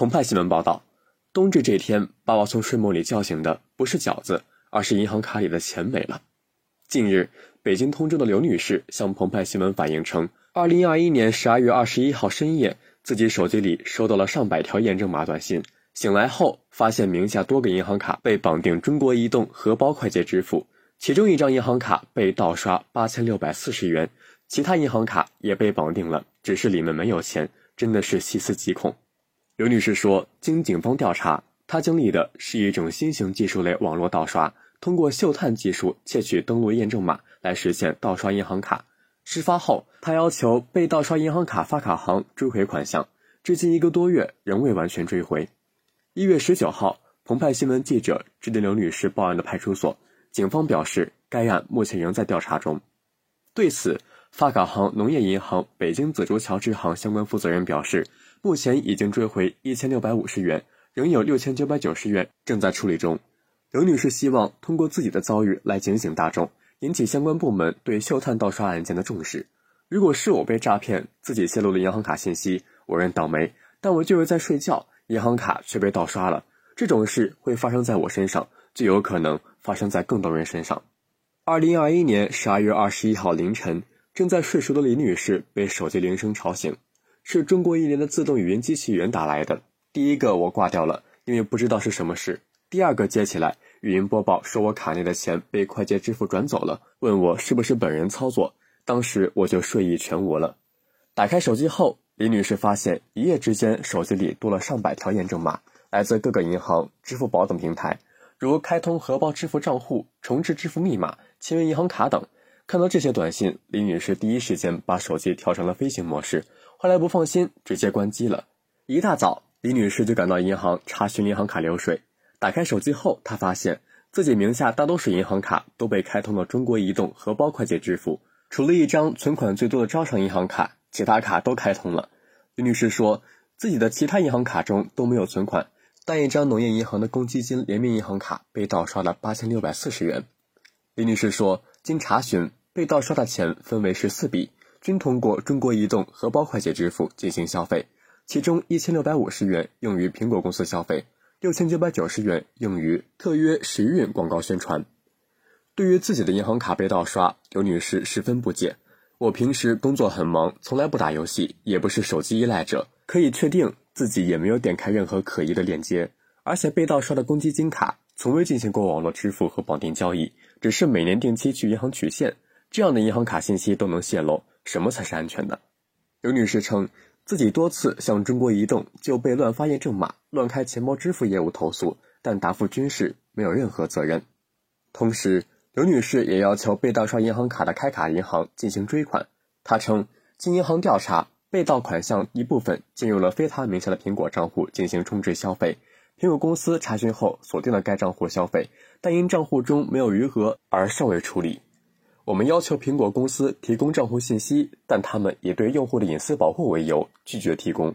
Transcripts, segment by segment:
澎湃新闻报道，冬至这天，爸爸从睡梦里叫醒的不是饺子，而是银行卡里的钱没了。近日，北京通州的刘女士向澎湃新闻反映称，二零二一年十二月二十一号深夜，自己手机里收到了上百条验证码短信，醒来后发现名下多个银行卡被绑定中国移动荷包快捷支付，其中一张银行卡被盗刷八千六百四十元，其他银行卡也被绑定了，只是里面没有钱，真的是细思极恐。刘女士说：“经警方调查，她经历的是一种新型技术类网络盗刷，通过嗅探技术窃取登录验证码来实现盗刷银行卡。事发后，她要求被盗刷银行卡发卡行追回款项，至今一个多月仍未完全追回。”一月十九号，澎湃新闻记者致电刘女士报案的派出所，警方表示该案目前仍在调查中。对此，发卡行农业银行北京紫竹桥支行相关负责人表示。目前已经追回一千六百五十元，仍有六千九百九十元正在处理中。刘女士希望通过自己的遭遇来警醒大众，引起相关部门对嗅探盗刷案件的重视。如果是我被诈骗，自己泄露了银行卡信息，我认倒霉。但我就是在睡觉，银行卡却被盗刷了，这种事会发生在我身上，就有可能发生在更多人身上。二零二一年十二月二十一号凌晨，正在睡熟的李女士被手机铃声吵醒。是中国移联的自动语音机器人打来的。第一个我挂掉了，因为不知道是什么事。第二个接起来，语音播报说我卡内的钱被快捷支付转走了，问我是不是本人操作。当时我就睡意全无了。打开手机后，李女士发现一夜之间手机里多了上百条验证码，来自各个银行、支付宝等平台，如开通荷包支付账户、重置支付密码、签约银行卡等。看到这些短信，李女士第一时间把手机调成了飞行模式。后来不放心，直接关机了。一大早，李女士就赶到银行查询银行卡流水。打开手机后，她发现自己名下大多数银行卡都被开通了中国移动荷包快捷支付，除了一张存款最多的招商银行卡，其他卡都开通了。李女士说，自己的其他银行卡中都没有存款，但一张农业银行的公积金联名银行卡被盗刷了八千六百四十元。李女士说，经查询，被盗刷的钱分为十四笔。均通过中国移动荷包快捷支付进行消费，其中一千六百五十元用于苹果公司消费，六千九百九十元用于特约时运广告宣传。对于自己的银行卡被盗刷，刘女士十分不解。我平时工作很忙，从来不打游戏，也不是手机依赖者，可以确定自己也没有点开任何可疑的链接。而且被盗刷的公积金卡从未进行过网络支付和绑定交易，只是每年定期去银行取现，这样的银行卡信息都能泄露。什么才是安全的？刘女士称，自己多次向中国移动就被乱发验证码、乱开钱包支付业务投诉，但答复均是没有任何责任。同时，刘女士也要求被盗刷银行卡的开卡银行进行追款。她称，经银行调查，被盗款项一部分进入了非她名下的苹果账户进行充值消费，苹果公司查询后锁定了该账户消费，但因账户中没有余额而尚未处理。我们要求苹果公司提供账户信息，但他们以对用户的隐私保护为由拒绝提供。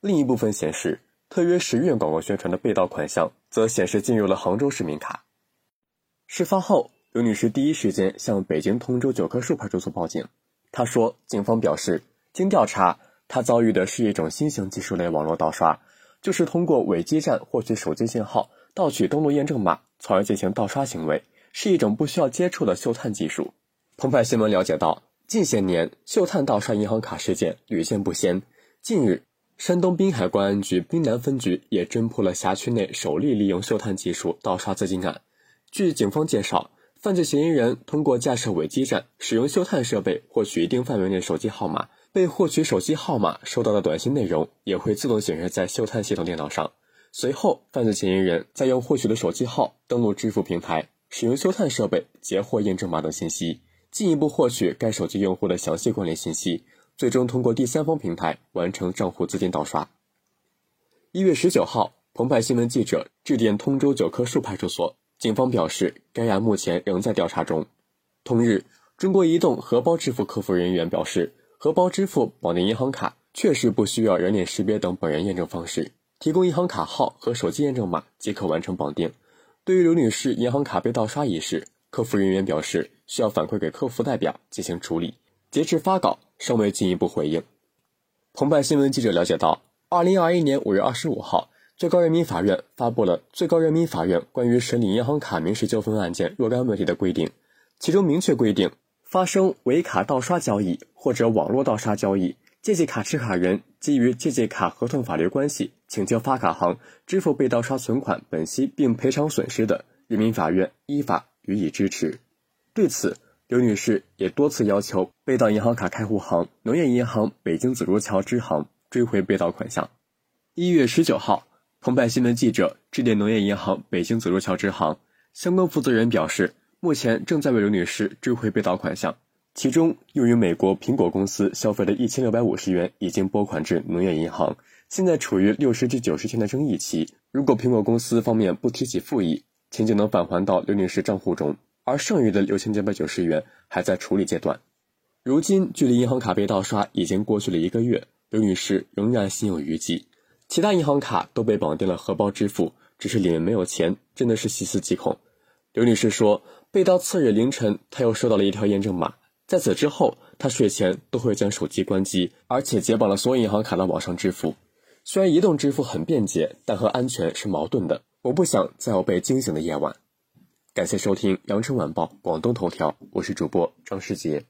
另一部分显示，特约时运广告宣传的被盗款项则显示进入了杭州市民卡。事发后，刘女士第一时间向北京通州九棵树派出所报警。她说，警方表示，经调查，她遭遇的是一种新型技术类网络盗刷，就是通过伪基站获取手机信号，盗取登录验证码，从而进行盗刷行为。是一种不需要接触的嗅探技术。澎湃新闻了解到，近些年嗅探盗刷银行卡事件屡见不鲜。近日，山东滨海公安局滨南分局也侦破了辖区内首例利用嗅探技术盗刷资金案。据警方介绍，犯罪嫌疑人通过架设伪基站，使用嗅探设备获取一定范围内手机号码。被获取手机号码收到的短信内容也会自动显示在嗅探系统电脑上。随后，犯罪嫌疑人再用获取的手机号登录支付平台。使用嗅探设备截获验证码等信息，进一步获取该手机用户的详细关联信息，最终通过第三方平台完成账户资金盗刷。一月十九号，澎湃新闻记者致电通州九棵树派出所，警方表示该案目前仍在调查中。同日，中国移动荷包支付客服人员表示，荷包支付绑定银行卡确实不需要人脸识别等本人验证方式，提供银行卡号和手机验证码即可完成绑定。对于刘女士银行卡被盗刷一事，客服人员表示需要反馈给客服代表进行处理。截至发稿，尚未进一步回应。澎湃新闻记者了解到，二零二一年五月二十五号，最高人民法院发布了《最高人民法院关于审理银行卡民事纠纷案件若干问题的规定》，其中明确规定，发生伪卡盗刷交易或者网络盗刷交易，借记卡持卡人基于借记卡合同法律关系，请求发卡行支付被盗刷存款本息并赔偿损失的，人民法院依法予以支持。对此，刘女士也多次要求被盗银行卡开户行农业银行北京紫竹桥支行追回被盗款项。一月十九号，澎湃新闻记者致电农业银行北京紫竹桥支行，相关负责人表示，目前正在为刘女士追回被盗款项，其中用于美国苹果公司消费的一千六百五十元已经拨款至农业银行，现在处于六十至九十天的争议期。如果苹果公司方面不提起复议，钱就能返还到刘女士账户中。而剩余的六千九百九十元还在处理阶段。如今距离银行卡被盗刷已经过去了一个月，刘女士仍然心有余悸。其他银行卡都被绑定了荷包支付，只是里面没有钱，真的是细思极恐。刘女士说，被盗次日凌晨，她又收到了一条验证码，在此之后，他睡前都会将手机关机，而且解绑了所有银行卡的网上支付。虽然移动支付很便捷，但和安全是矛盾的。我不想再有被惊醒的夜晚。感谢收听《羊城晚报·广东头条》，我是主播张世杰。